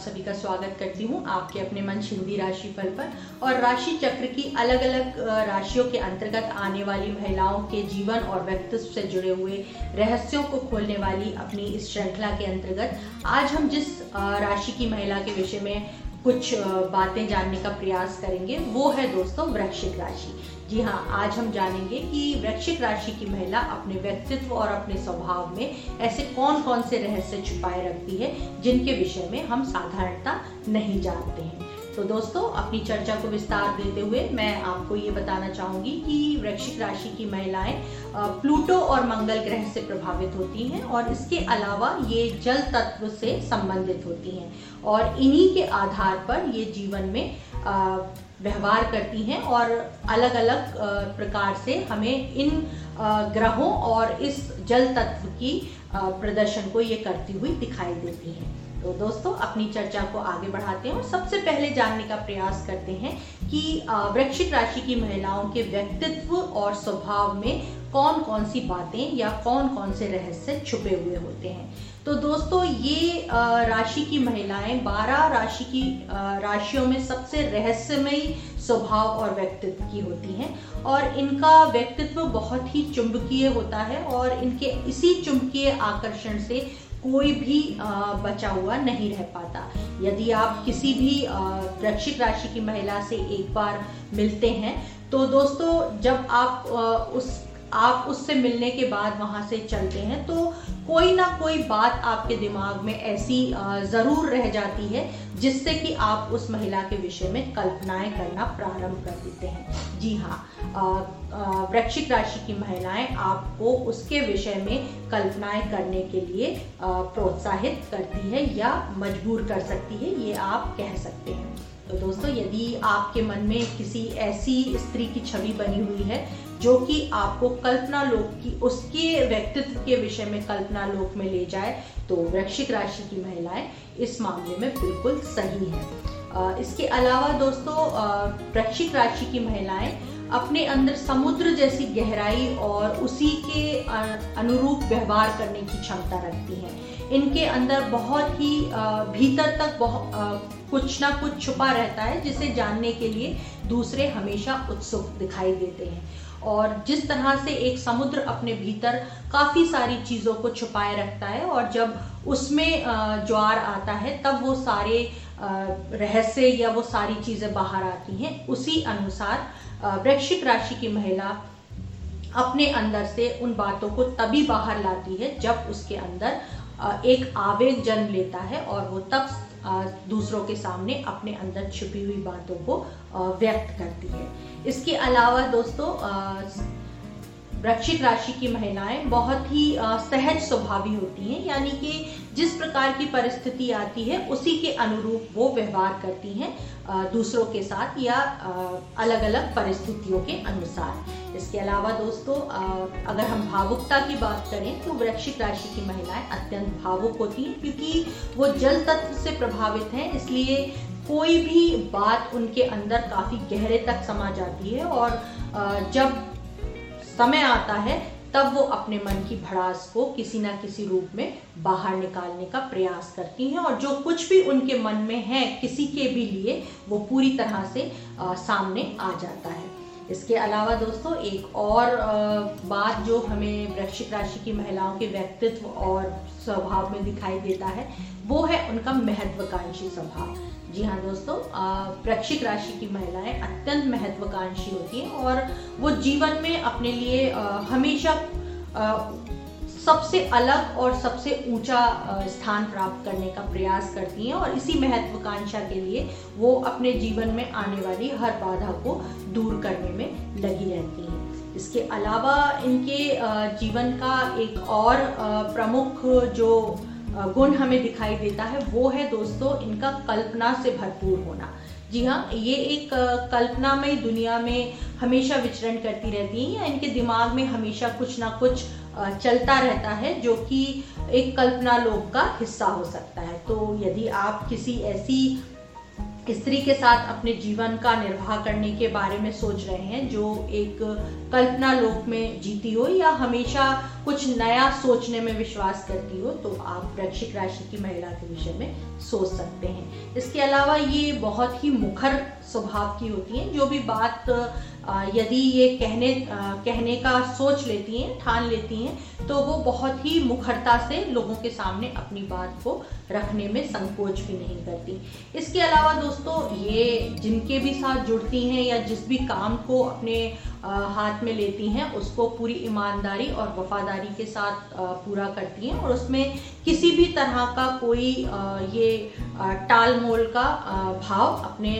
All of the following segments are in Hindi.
सभी का स्वागत करती हूँ आपके अपने मन हिंदी राशि फल पर। और राशि चक्र की अलग अलग राशियों के अंतर्गत आने वाली महिलाओं के जीवन और व्यक्तित्व से जुड़े हुए रहस्यों को खोलने वाली अपनी इस श्रृंखला के अंतर्गत आज हम जिस राशि की महिला के विषय में कुछ बातें जानने का प्रयास करेंगे, वो है दोस्तों वृक्षिक राशि। जी हाँ आज हम जानेंगे कि वृक्षिक राशि की महिला अपने व्यक्तित्व और अपने स्वभाव में ऐसे कौन कौन से रहस्य छुपाए रखती है, जिनके विषय में हम साधारणता नहीं जानते हैं। तो दोस्तों, अपनी चर्चा को विस्तार देते हुए मैं आपको ये बताना चाहूँगी कि वृक्षिक राशि की महिलाएँ प्लूटो और मंगल ग्रह से प्रभावित होती हैं और इसके अलावा ये जल तत्व से संबंधित होती हैं और इन्हीं के आधार पर ये जीवन में व्यवहार करती हैं और अलग अलग प्रकार से हमें इन ग्रहों और इस जल तत्व की प्रदर्शन को ये करती हुई दिखाई देती हैं। तो दोस्तों, अपनी चर्चा को आगे बढ़ाते हैं और सबसे पहले जानने का प्रयास करते हैं कि वृक्षिक राशि की महिलाओं के व्यक्तित्व और स्वभाव में कौन कौन सी बातें या कौन कौन से रहस्य छुपे हुए होते हैं। तो दोस्तों, ये राशि की महिलाएँ बारह राशि की राशियों में सबसे रहस्यमयी स्वभाव और व्यक्तित्व की होती हैं और इनका व्यक्तित्व बहुत ही चुंबकीय होता है और इनके इसी चुंबकीय आकर्षण से कोई भी बचा हुआ नहीं रह पाता। यदि आप किसी भी वृक्षिक राशि की महिला से एक बार मिलते हैं तो दोस्तों, जब आप उस आप उससे मिलने के बाद वहाँ से चलते हैं तो कोई ना कोई बात आपके दिमाग में ऐसी ज़रूर रह जाती है, जिससे कि आप उस महिला के विषय में कल्पनाएँ करना प्रारंभ कर देते हैं। जी हाँ वृक्षिक राशि की महिलाएँ आपको उसके विषय में कल्पनाएँ करने के लिए प्रोत्साहित करती है या मजबूर कर सकती है, ये आप कह सकते हैं। तो दोस्तों, यदि आपके मन में किसी ऐसी स्त्री की छवि बनी हुई है जो कि आपको कल्पना लोक की, उसके व्यक्तित्व के विषय में कल्पना लोक में ले जाए तो वृक्षिक राशि की महिलाएँ इस मामले में बिल्कुल सही है। इसके अलावा दोस्तों वृक्षिक राशि की महिलाएँ अपने अंदर समुद्र जैसी गहराई और उसी के अनुरूप व्यवहार करने की क्षमता रखती हैं। इनके अंदर बहुत ही भीतर तक बहुत कुछ ना कुछ छुपा रहता है, जिसे जानने के लिए दूसरे हमेशा उत्सुक दिखाई देते हैं। और जिस तरह से एक समुद्र अपने भीतर काफ़ी सारी चीज़ों को छुपाए रखता है, और जब उसमें ज्वार आता है, तब वो सारे रहस्य या वो सारी चीज़ें बाहर आती हैं। उसी अनुसार वृक्षिक राशि की महिला अपने अंदर से उन बातों को तभी बाहर लाती है, जब उसके अंदर एक आवेग जन्म लेता है और वो तब दूसरों के सामने अपने अंदर छुपी हुई बातों को व्यक्त करती है। इसके अलावा दोस्तों वृक्षिक राशि की महिलाएँ बहुत ही सहज स्वभावी होती हैं, यानी कि जिस प्रकार की परिस्थिति आती है, उसी के अनुरूप वो व्यवहार करती हैं दूसरों के साथ या अलग अलग परिस्थितियों के अनुसार। इसके अलावा दोस्तों अगर हम भावुकता की बात करें तो वृक्षिक राशि की महिलाएँ अत्यंत भावुक होती हैं क्योंकि वो जल तत्व से प्रभावित हैं इसलिए कोई भी बात उनके अंदर काफ़ी गहरे तक समा जाती है और जब समय आता है तब वो अपने मन की भड़ास को किसी ना किसी रूप में बाहर निकालने का प्रयास करती हैं और जो कुछ भी उनके मन में है किसी के भी लिए वो पूरी तरह से आ, सामने आ जाता है। इसके अलावा दोस्तों, एक और बात जो हमें वृश्चिक राशि की महिलाओं के व्यक्तित्व और स्वभाव में दिखाई देता है, वो है उनका महत्वाकांक्षी स्वभाव। जी हाँ दोस्तों वृक्षिक राशि की महिलाएँ अत्यंत महत्वाकांक्षी होती हैं और वो जीवन में अपने लिए हमेशा सबसे अलग और सबसे ऊँचा स्थान प्राप्त करने का प्रयास करती हैं और इसी महत्वाकांक्षा के लिए वो अपने जीवन में आने वाली हर बाधा को दूर करने में लगी रहती हैं। इसके अलावा इनके जीवन का एक और प्रमुख जो गुण हमें दिखाई देता है वो है दोस्तों इनका कल्पना से भरपूर होना। जी हाँ ये एक कल्पनामय दुनिया में हमेशा विचरण करती रहती है या इनके दिमाग में हमेशा कुछ ना कुछ चलता रहता है, जो कि एक कल्पना लोक का हिस्सा हो सकता है। तो यदि आप किसी ऐसी स्त्री के साथ अपने जीवन का निर्वाह करने के बारे में सोच रहे हैं, जो एक कल्पना लोक में जीती हो या हमेशा कुछ नया सोचने में विश्वास करती हो तो आप वृक्षिक राशि की महिला के विषय में सोच सकते हैं। इसके अलावा ये बहुत ही मुखर स्वभाव की होती हैं, जो भी बात यदि ये कहने कहने का सोच लेती हैं, ठान लेती हैं तो वो बहुत ही मुखरता से लोगों के सामने अपनी बात को रखने में संकोच भी नहीं करती। इसके अलावा दोस्तों, ये जिनके भी साथ जुड़ती हैं या जिस भी काम को अपने हाथ में लेती हैं उसको पूरी ईमानदारी और वफादारी के साथ पूरा करती हैं और उसमें किसी भी तरह का कोई ये टाल मोल का भाव अपने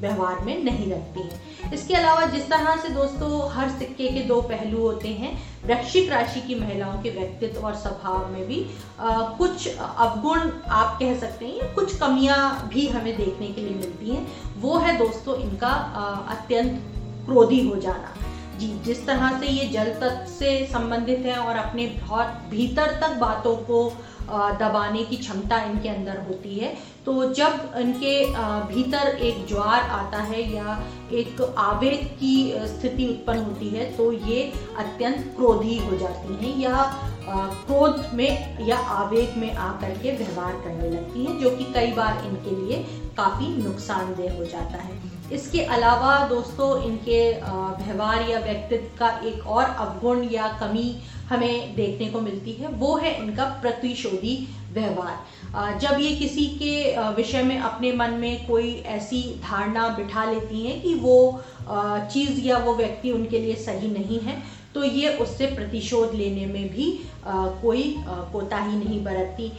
व्यवहार में नहीं रखती हैं। इसके अलावा जिस तरह से दोस्तों हर सिक्के के दो पहलू होते हैं वृश्चिक राशि की महिलाओं के व्यक्तित्व और स्वभाव में भी आ, कुछ अवगुण आप कह सकते हैं या कुछ कमियाँ भी हमें देखने के लिए मिलती हैं। वो है दोस्तों इनका अत्यंत क्रोधी हो जाना। जी, जिस तरह से ये जल तत्व से संबंधित है और अपने बहुत भीतर तक बातों को दबाने की क्षमता इनके अंदर होती है तो जब इनके भीतर एक ज्वार आता है या एक आवेग की स्थिति उत्पन्न होती है तो ये अत्यंत क्रोधी हो जाती हैं या क्रोध में या आवेग में आकर के व्यवहार करने लगती हैं, जो कि कई बार इनके लिए काफ़ी नुकसानदेह हो जाता है। इसके अलावा दोस्तों, इनके व्यवहार या व्यक्तित्व का एक और अवगुण या कमी हमें देखने को मिलती है, वो है इनका प्रतिशोधी व्यवहार। जब ये किसी के विषय में अपने मन में कोई ऐसी धारणा बिठा लेती हैं कि वो चीज़ या वो व्यक्ति उनके लिए सही नहीं है तो ये उससे प्रतिशोध लेने में भी आ, कोई कोताही नहीं बरतती।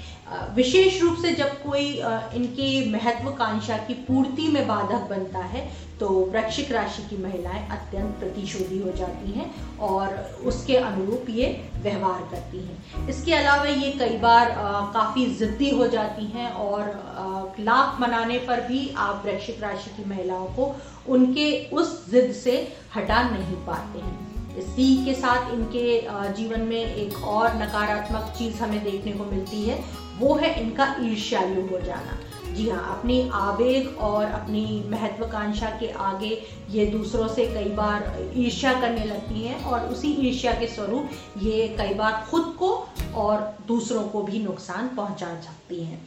विशेष रूप से जब कोई आ, इनकी महत्वाकांक्षा की पूर्ति में बाधक बनता है तो वृक्षिक राशि की महिलाएँ अत्यंत प्रतिशोधी हो जाती हैं और उसके अनुरूप ये व्यवहार करती हैं। इसके अलावा ये कई बार काफ़ी ज़िद्दी हो जाती हैं और लाख मनाने पर भी आप वृक्षिक राशि की महिलाओं को उनके उस जिद से हटा नहीं पाते हैं। इसी के साथ इनके जीवन में एक और नकारात्मक चीज़ हमें देखने को मिलती है, वो है इनका ईर्ष्यालु हो जाना। जी हाँ अपनी आवेग और अपनी महत्वाकांक्षा के आगे ये दूसरों से कई बार ईर्ष्या करने लगती हैं और उसी ईर्ष्या के स्वरूप ये कई बार खुद को और दूसरों को भी नुकसान पहुँचा सकती हैं।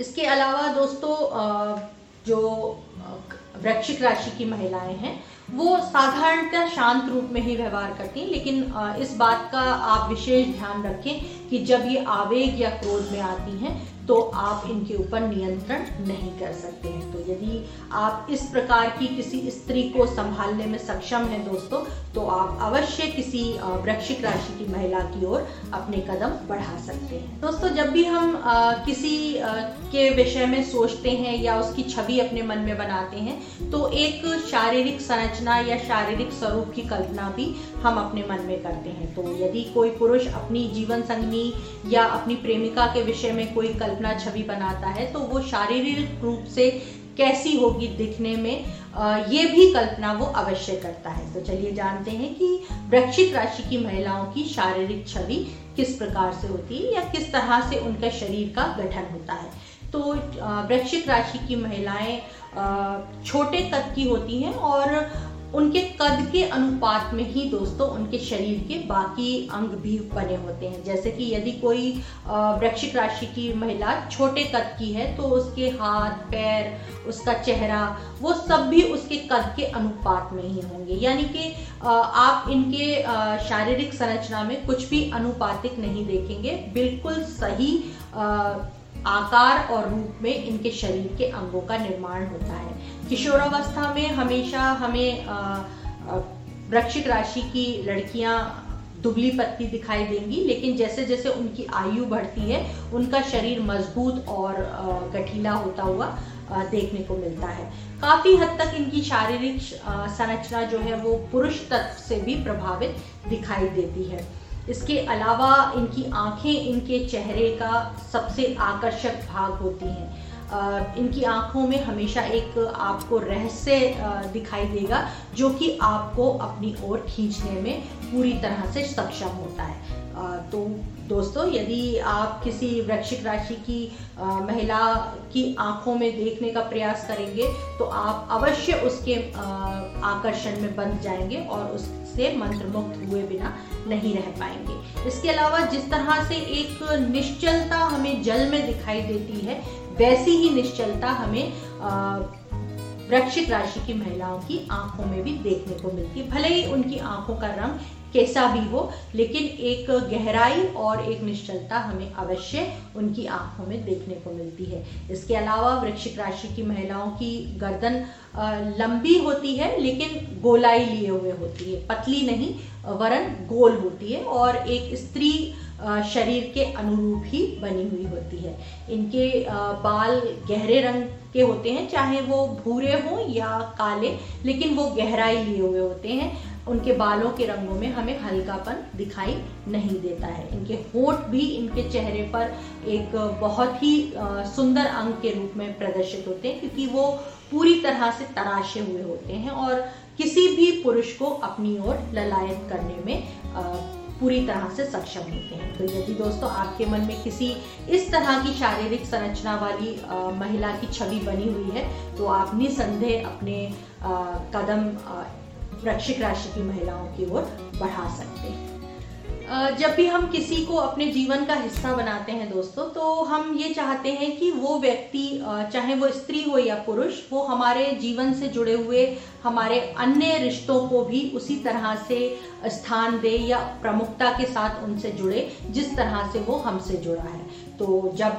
इसके अलावा दोस्तों जो वृक्षिक राशि की महिलाएँ हैं वो साधारणतः शांत रूप में ही व्यवहार करती हैं, लेकिन इस बात का आप विशेष ध्यान रखें कि जब ये आवेग या क्रोध में आती हैं तो आप इनके ऊपर नियंत्रण नहीं कर सकते हैं। तो यदि आप इस प्रकार की किसी स्त्री को संभालने में सक्षम हैं दोस्तों तो आप अवश्य किसी वृक्षिक राशि की महिला की ओर अपने कदम बढ़ा सकते हैं। दोस्तों, जब भी हम किसी के विषय में सोचते हैं या उसकी छवि अपने मन में बनाते हैं तो एक शारीरिक संरचना या शारीरिक स्वरूप की कल्पना भी हम अपने मन में करते हैं। तो यदि कोई पुरुष अपनी जीवन संगनी या अपनी प्रेमिका के विषय में कोई कल्पना कल्पना छवि बनाता है तो वो शारीरिक रूप से कैसी होगी दिखने में ये भी कल्पना वो अवश्य करता है। तो चलिए जानते हैं कि वृक्षिक राशि की महिलाओं की शारीरिक छवि किस प्रकार से होती है या किस तरह से उनका शरीर का गठन होता है। तो वृक्षिक राशि की महिलाएँ छोटे कद की होती हैं और उनके कद के अनुपात में ही दोस्तों उनके शरीर के बाकी अंग भी बने होते हैं। जैसे कि यदि कोई वृक्षिक राशि की महिला छोटे कद की है तो उसके हाथ, पैर, उसका चेहरा, वो सब भी उसके कद के अनुपात में ही होंगे। यानी कि आप इनके शारीरिक संरचना में कुछ भी अनुपातिक नहीं देखेंगे। बिल्कुल सही आकार और रूप में इनके शरीर के अंगों का निर्माण होता है। किशोरावस्था में हमेशा हमें वृक्षिक राशि की लड़कियाँ दुबली पत्ती दिखाई देंगी, लेकिन जैसे जैसे उनकी आयु बढ़ती है, उनका शरीर मज़बूत और गठीला होता हुआ देखने को मिलता है। काफ़ी हद तक इनकी शारीरिक संरचना जो है वो पुरुष तत्व से भी प्रभावित दिखाई देती है। इसके अलावा इनकी आँखें इनके चेहरे का सबसे आकर्षक भाग होती हैं। इनकी आँखों में हमेशा एक आपको रहस्य दिखाई देगा, जो कि आपको अपनी ओर खींचने में पूरी तरह से सक्षम होता है। तो दोस्तों, यदि आप किसी वृक्षिक राशि की महिला की आँखों में देखने का प्रयास करेंगे तो आप अवश्य उसके आकर्षण में बंध जाएँगे और उससे मंत्र मुक्त हुए बिना नहीं रह पाएँगे। इसके अलावा जिस तरह से एक निश्चलता हमें जल में दिखाई देती है वैसी ही निश्चलता हमें वृक्षिक राशि की महिलाओं की आँखों में भी देखने को मिलती है। भले ही उनकी आँखों का रंग कैसा भी हो, लेकिन एक गहराई और एक निश्चलता हमें अवश्य उनकी आँखों में देखने को मिलती है। इसके अलावा वृक्षिक राशि की महिलाओं की गर्दन लंबी होती है, लेकिन गोलाई लिए हुए होती है। पतली नहीं, वरन गोल होती है और एक स्त्री शरीर के अनुरूप ही बनी हुई होती है। इनके बाल गहरे रंग के होते हैं, चाहे वो भूरे हों या काले, लेकिन वो गहराई लिए हुए होते हैं। उनके बालों के रंगों में हमें हल्कापन दिखाई नहीं देता है। इनके होठ भी इनके चेहरे पर एक बहुत ही सुंदर अंग के रूप में प्रदर्शित होते हैं क्योंकि वो पूरी तरह से तराशे हुए होते हैं और किसी भी पुरुष को अपनी ओर ललायत करने में पूरी तरह से सक्षम होते हैं। तो यदि दोस्तों आपके मन में किसी इस तरह की शारीरिक संरचना वाली महिला की छवि बनी हुई है तो आप निसंदेह अपने कदम वृक्षिक राशि की महिलाओं की ओर बढ़ा सकते हैं। जब भी हम किसी को अपने जीवन का हिस्सा बनाते हैं दोस्तों तो हम ये चाहते हैं कि वो व्यक्ति चाहे वो स्त्री हो या पुरुष, वो हमारे जीवन से जुड़े हुए हमारे अन्य रिश्तों को भी उसी तरह से स्थान दे या प्रमुखता के साथ उनसे जुड़े, जिस तरह से वो हमसे जुड़ा है। तो जब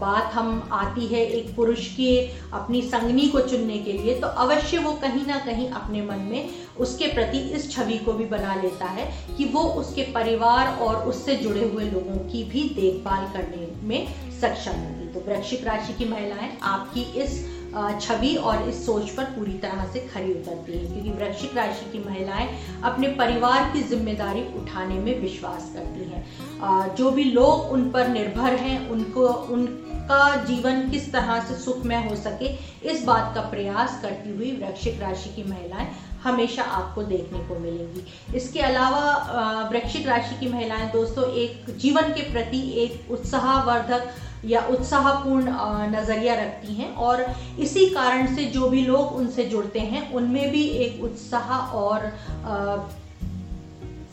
बात हम आती है एक पुरुष के अपनी संगनी को चुनने के लिए तो अवश्य वो कहीं ना कहीं अपने मन में उसके प्रति इस छवि को भी बना लेता है कि वो उसके परिवार और उससे जुड़े हुए लोगों की भी देखभाल करने में सक्षम होगी। तो वृक्षिक राशि की महिलाएँ, आपकी इस छवि और इस सोच पर पूरी तरह से खरी उतरती है, क्योंकि वृश्चिक राशि की महिलाएँ अपने परिवार की ज़िम्मेदारी उठाने में विश्वास करती हैं। जो भी लोग उन पर निर्भर हैं, उनको, उनका जीवन किस तरह से सुखमय हो सके, इस बात का प्रयास करती हुई वृश्चिक राशि की महिलाएँ हमेशा आपको देखने को मिलेंगी। इसके अलावा वृश्चिक राशि की महिलाएँ दोस्तों, एक जीवन के प्रति एक उत्साहवर्धक या उत्साहपूर्ण नज़रिया रखती हैं और इसी कारण से जो भी लोग उनसे जुड़ते हैं, उनमें भी एक उत्साह और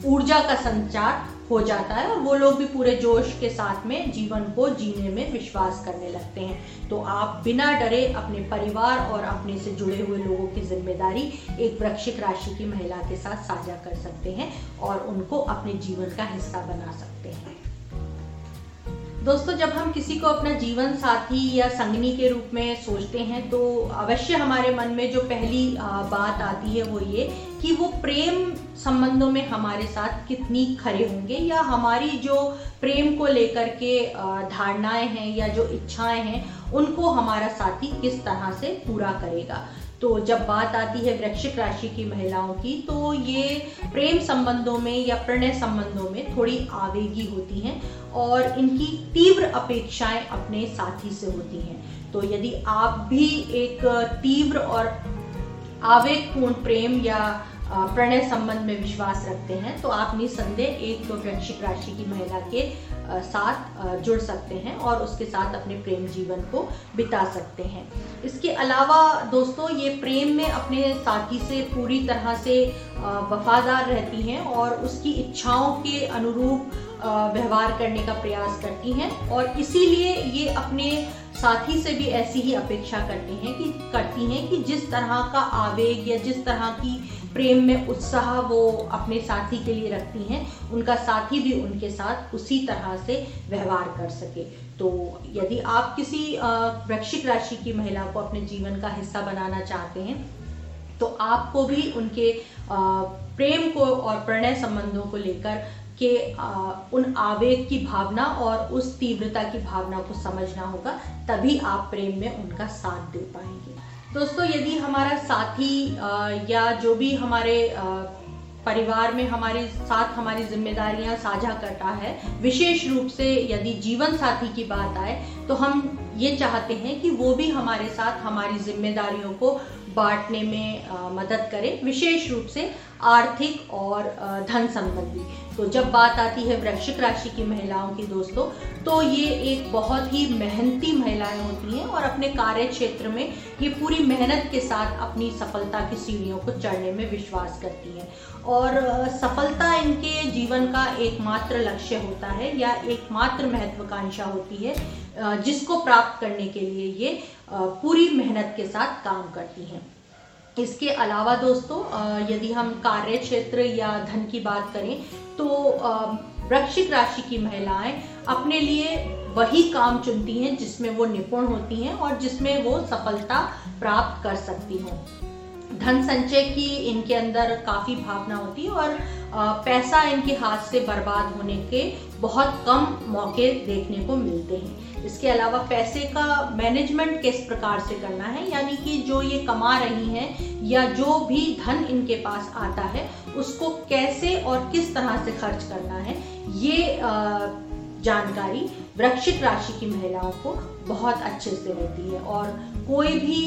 ऊर्जा का संचार हो जाता है और वो लोग भी पूरे जोश के साथ में, जीवन को जीने में विश्वास करने लगते हैं। तो आप बिना डरे अपने परिवार और अपने से जुड़े हुए लोगों की ज़िम्मेदारी एक वृक्षिक राशि की महिला के साथ साझा कर सकते हैं और उनको अपने जीवन का हिस्सा बना सकते हैं। दोस्तों, जब हम किसी को अपना जीवन साथी या संगनी के रूप में सोचते हैं तो अवश्य हमारे मन में जो पहली बात आती है वो ये कि वो प्रेम संबंधों में हमारे साथ कितनी खरे होंगे या हमारी जो प्रेम को लेकर के धारणाएँ हैं या जो इच्छाएँ हैं, उनको हमारा साथी किस तरह से पूरा करेगा। तो जब बात आती है वृक्षिक राशि की महिलाओं की तो ये प्रेम संबंधों में या प्रणय संबंधों में थोड़ी आवेगी होती हैं और इनकी तीव्र अपेक्षाएँ अपने साथी से होती हैं। तो यदि आप भी एक तीव्र और आवेगपूर्ण प्रेम या प्रणय संबंध में विश्वास रखते हैं तो आप निसंदेह एक तो वृक्षिक राशि की महिला के साथ जुड़ सकते हैं और उसके साथ अपने प्रेम जीवन को बिता सकते हैं। इसके अलावा दोस्तों, ये प्रेम में अपने साथी से पूरी तरह से वफादार रहती हैं और उसकी इच्छाओं के अनुरूप व्यवहार करने का प्रयास करती हैं और इसीलिए ये अपने साथी से भी ऐसी ही अपेक्षा करती हैं कि, करती हैं कि जिस तरह का आवेग या जिस तरह की प्रेम में उत्साह वो अपने साथी के लिए रखती हैं, उनका साथी भी उनके साथ उसी तरह से व्यवहार कर सके। तो यदि आप किसी वृक्षिक राशि की महिला को अपने जीवन का हिस्सा बनाना चाहते हैं तो आपको भी उनके प्रेम को और प्रणय संबंधों को लेकर के उन आवेग की भावना और उस तीव्रता की भावना को समझना होगा, तभी आप प्रेम में उनका साथ दे पाएँगे। दोस्तों, यदि हमारा साथी या जो भी हमारे परिवार में हमारे साथ हमारी जिम्मेदारियाँ साझा करता है, विशेष रूप से यदि जीवन साथी की बात आए तो हम ये चाहते हैं कि वो भी हमारे साथ हमारी जिम्मेदारियों को बांटने में मदद करे, विशेष रूप से आर्थिक और धन संबंधी। तो जब बात आती है वृश्चिक राशि की महिलाओं की दोस्तों तो ये एक बहुत ही मेहनती महिलाएँ होती हैं और अपने कार्य क्षेत्र में ये पूरी मेहनत के साथ अपनी सफलता की सीढ़ियों को चढ़ने में विश्वास करती हैं। और सफलता इनके जीवन का एकमात्र लक्ष्य होता है या एकमात्र महत्वाकांक्षा होती है जिसको प्राप्त करने के लिए ये पूरी मेहनत के साथ काम करती हैं। इसके अलावा दोस्तों यदि हम कार्य क्षेत्र या धन की बात करें तो वृक्षिक राशि की महिलाएँ अपने लिए वही काम चुनती हैं जिसमें वो निपुण होती हैं और जिसमें वो सफलता प्राप्त कर सकती हों। धन संचय की इनके अंदर काफ़ी भावना होती है और पैसा इनके हाथ से बर्बाद होने के बहुत कम मौके देखने को मिलते हैं। इसके अलावा पैसे का मैनेजमेंट किस प्रकार से करना है, यानी कि जो ये कमा रही हैं या जो भी धन इनके पास आता है, उसको कैसे और किस तरह से खर्च करना है, ये जानकारी वृक्षिक राशि की महिलाओं को बहुत अच्छे से होती है। और कोई भी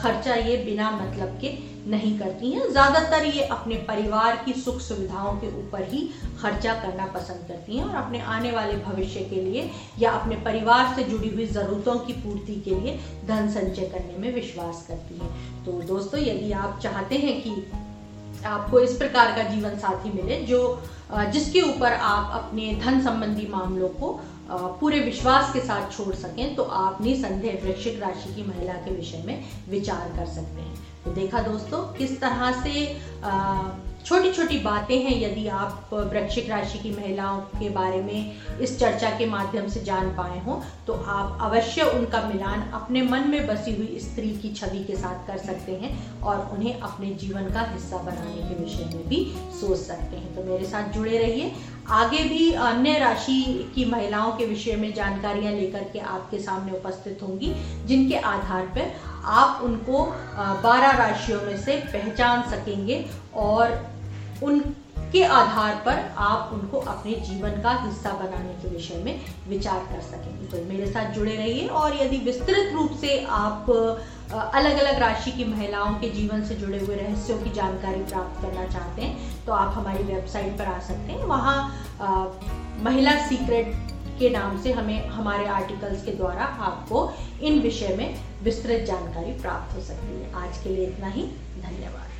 खर्चा ये बिना मतलब के नहीं करती हैं। ज़्यादातर ये अपने परिवार की सुख सुविधाओं के ऊपर ही खर्चा करना पसंद करती हैं और अपने आने वाले भविष्य के लिए या अपने परिवार से जुड़ी हुई ज़रूरतों की पूर्ति के लिए धन संचय करने में विश्वास करती हैं। तो दोस्तों, यदि आप चाहते हैं कि आपको इस प्रकार का जीवन साथी मिले जो जिसके ऊपर आप अपने धन संबंधी मामलों को पूरे विश्वास के साथ छोड़ सकें तो आप निसंदेह वृश्चिक राशि की महिला के विषय में विचार कर सकते हैं। तो देखा दोस्तों, किस तरह से छोटी छोटी बातें हैं यदि आप वृक्षिक राशि की महिलाओं के बारे में इस चर्चा के माध्यम से जान पाए हो तो आप अवश्य उनका मिलान अपने मन में बसी हुई स्त्री की छवि के साथ कर सकते हैं और उन्हें अपने जीवन का हिस्सा बनाने के विषय में भी सोच सकते हैं। तो मेरे साथ जुड़े रहिए। आगे भी अन्य राशि की महिलाओं के विषय में जानकारियाँ लेकर के आपके सामने उपस्थित होंगी, जिनके आधार पर आप उनको बारह राशियों में से पहचान सकेंगे और उनके आधार पर आप उनको अपने जीवन का हिस्सा बनाने के विषय में विचार कर सकेंगे। तो मेरे साथ जुड़े रहिए और यदि विस्तृत रूप से आप अलग अलग राशि की महिलाओं के जीवन से जुड़े हुए रहस्यों की जानकारी प्राप्त करना चाहते हैं तो आप हमारी वेबसाइट पर आ सकते हैं। वहाँ महिला सीक्रेट के नाम से हमें, हमारे आर्टिकल्स के द्वारा आपको इन विषय में विस्तृत जानकारी प्राप्त हो सकती है। आज के लिए इतना ही। धन्यवाद।